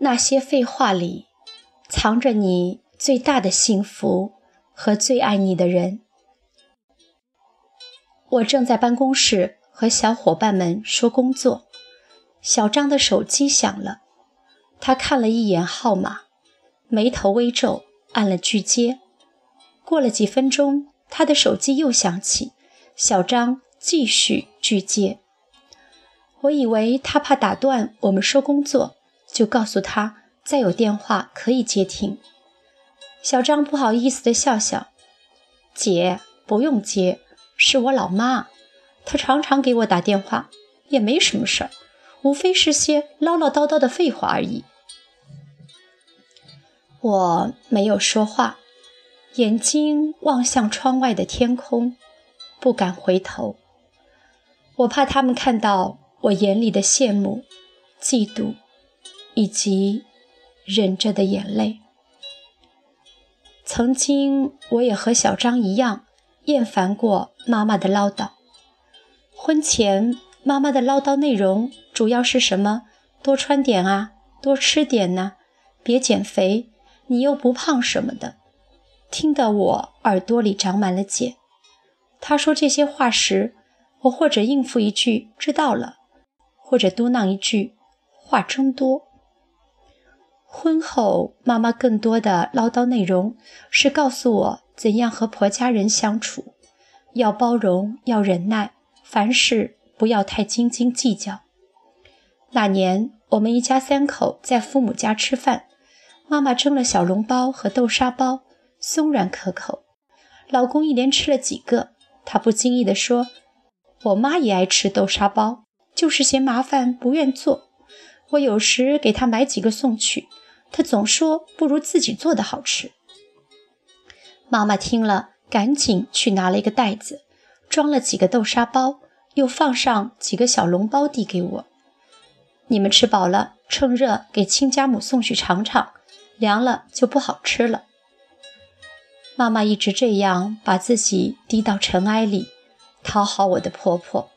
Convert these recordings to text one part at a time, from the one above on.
那些废话里，藏着你最大的幸福和最爱你的人。我正在办公室和小伙伴们说工作，小张的手机响了，他看了一眼号码，眉头微皱，按了拒接。过了几分钟，他的手机又响起，小张继续拒接。我以为他怕打断我们说工作，就告诉他再有电话可以接听。小张不好意思地笑笑：“姐，不用接。”是我老妈，她常常给我打电话，也没什么事儿，无非是些唠唠叨叨的废话而已。我没有说话，眼睛望向窗外的天空，不敢回头。我怕他们看到我眼里的羡慕、嫉妒，以及忍着的眼泪。曾经，我也和小张一样。厌烦过妈妈的唠叨。婚前妈妈的唠叨内容主要是什么？多穿点啊，多吃点呐，别减肥，你又不胖什么的，听得我耳朵里长满了茧。她说这些话时，我或者应付一句“知道了”，或者嘟囔一句“话真多”。婚后，妈妈更多的唠叨内容是告诉我。怎样和婆家人相处？要包容，要忍耐，凡事不要太斤斤计较。那年，我们一家三口在父母家吃饭，妈妈蒸了小笼包和豆沙包，松软可口。老公一连吃了几个，他不经意地说：“我妈也爱吃豆沙包，就是嫌麻烦不愿做。我有时给她买几个送去，她总说不如自己做的好吃。”妈妈听了，赶紧去拿了一个袋子，装了几个豆沙包，又放上几个小笼包，递给我：“你们吃饱了，趁热给亲家母送去尝尝，凉了就不好吃了。”妈妈一直这样把自己低到尘埃里，讨好我的婆婆。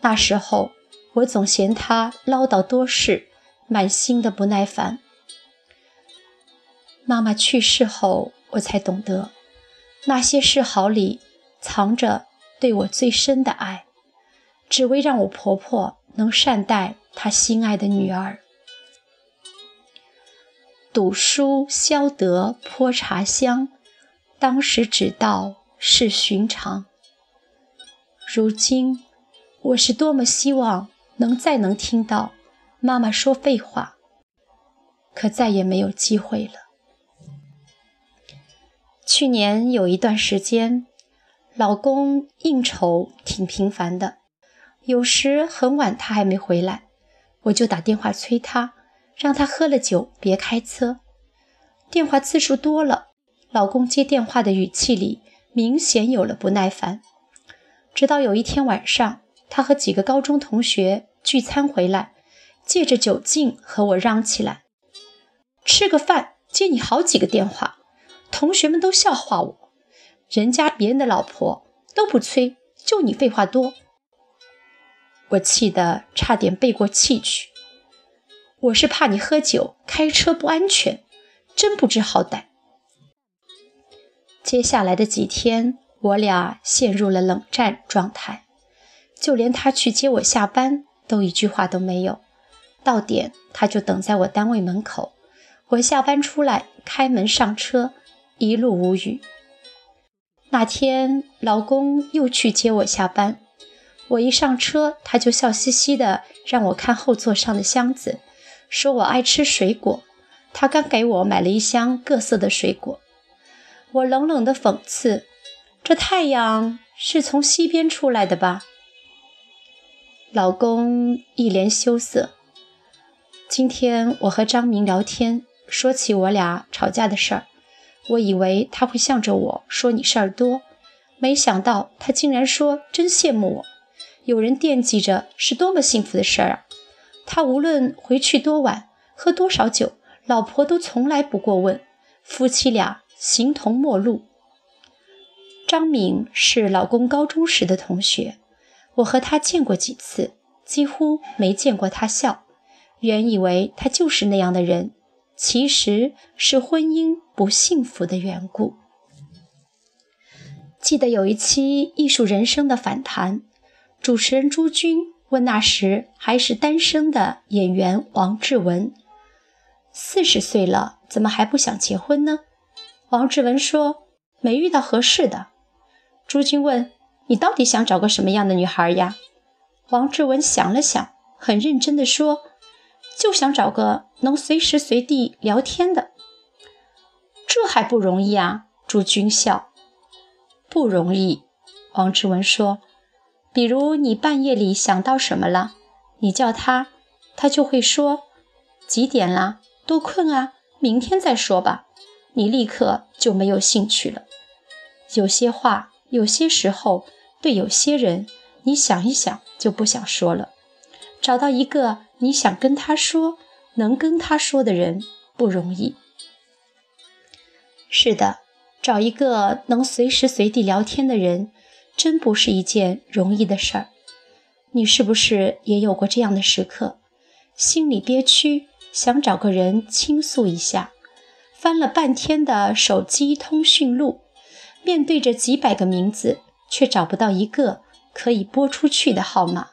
那时候，我总嫌她唠叨多事，满心的不耐烦。妈妈去世后，我才懂得。那些示好里藏着对我最深的爱，只为让我婆婆能善待她心爱的女儿。赌书消得泼茶香，当时只道是寻常。如今，我是多么希望能再能听到妈妈说废话，可再也没有机会了。去年有一段时间，老公应酬挺频繁的，有时很晚他还没回来，我就打电话催他，让他喝了酒别开车。电话次数多了，老公接电话的语气里明显有了不耐烦。直到有一天晚上，他和几个高中同学聚餐回来，借着酒劲和我嚷起来：“吃个饭接你好几个电话。”同学们都笑话我，人家别人的老婆都不催，就你废话多。我气得差点背过气去。我是怕你喝酒开车不安全，真不知好歹。接下来的几天，我俩陷入了冷战状态，就连他去接我下班都一句话都没有。到点他就等在我单位门口，我下班出来开门上车。一路无语。那天，老公又去接我下班，我一上车，他就笑嘻嘻的让我看后座上的箱子，说我爱吃水果，他刚给我买了一箱各色的水果。我冷冷的讽刺：“这太阳是从西边出来的吧？”老公一脸羞涩。今天我和张明聊天，说起我俩吵架的事儿。我以为他会向着我说你事儿多，没想到他竟然说真羡慕我，有人惦记着是多么幸福的事儿啊！他无论回去多晚，喝多少酒，老婆都从来不过问，夫妻俩形同陌路。张敏是老公高中时的同学，我和他见过几次，几乎没见过他笑，原以为他就是那样的人，其实是婚姻不幸福的缘故。记得有一期《艺术人生》的访谈，主持人朱军问那时还是单身的演员王志文：“四十岁了，怎么还不想结婚呢？”王志文说：“没遇到合适的。”朱军问：“你到底想找个什么样的女孩呀？”王志文想了想，很认真地说。就想找个能随时随地聊天的，这还不容易啊！朱军笑，不容易。王志文说：“比如你半夜里想到什么了，你叫他，他就会说几点了？多困啊，明天再说吧。你立刻就没有兴趣了。有些话，有些时候，对有些人，你想一想就不想说了。找到一个。”你想跟他说，能跟他说的人不容易。是的，找一个能随时随地聊天的人，真不是一件容易的事儿。你是不是也有过这样的时刻？心里憋屈，想找个人倾诉一下，翻了半天的手机通讯录，面对着几百个名字，却找不到一个可以拨出去的号码，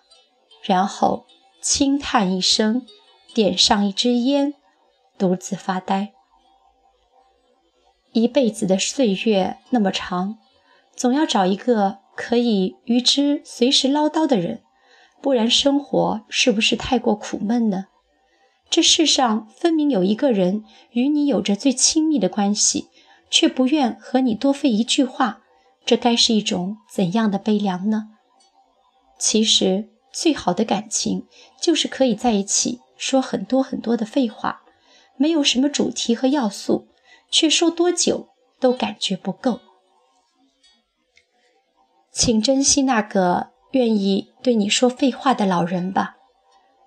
然后。轻叹一声，点上一支烟，独自发呆。一辈子的岁月那么长，总要找一个可以与之随时唠叨的人，不然生活是不是太过苦闷呢？这世上分明有一个人与你有着最亲密的关系，却不愿和你多费一句话，这该是一种怎样的悲凉呢？其实。最好的感情就是可以在一起说很多很多的废话，没有什么主题和要素，却说多久都感觉不够。请珍惜那个愿意对你说废话的老人吧，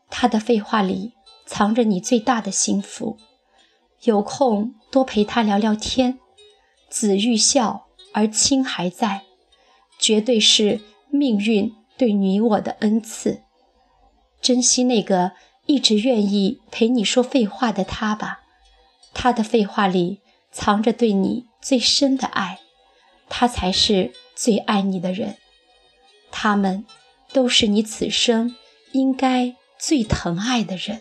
他的废话里藏着你最大的幸福。有空多陪他聊聊天。子欲孝而亲还在，绝对是命运。对你我的恩赐，珍惜那个一直愿意陪你说废话的他吧。他的废话里藏着对你最深的爱，他才是最爱你的人。他们都是你此生应该最疼爱的人。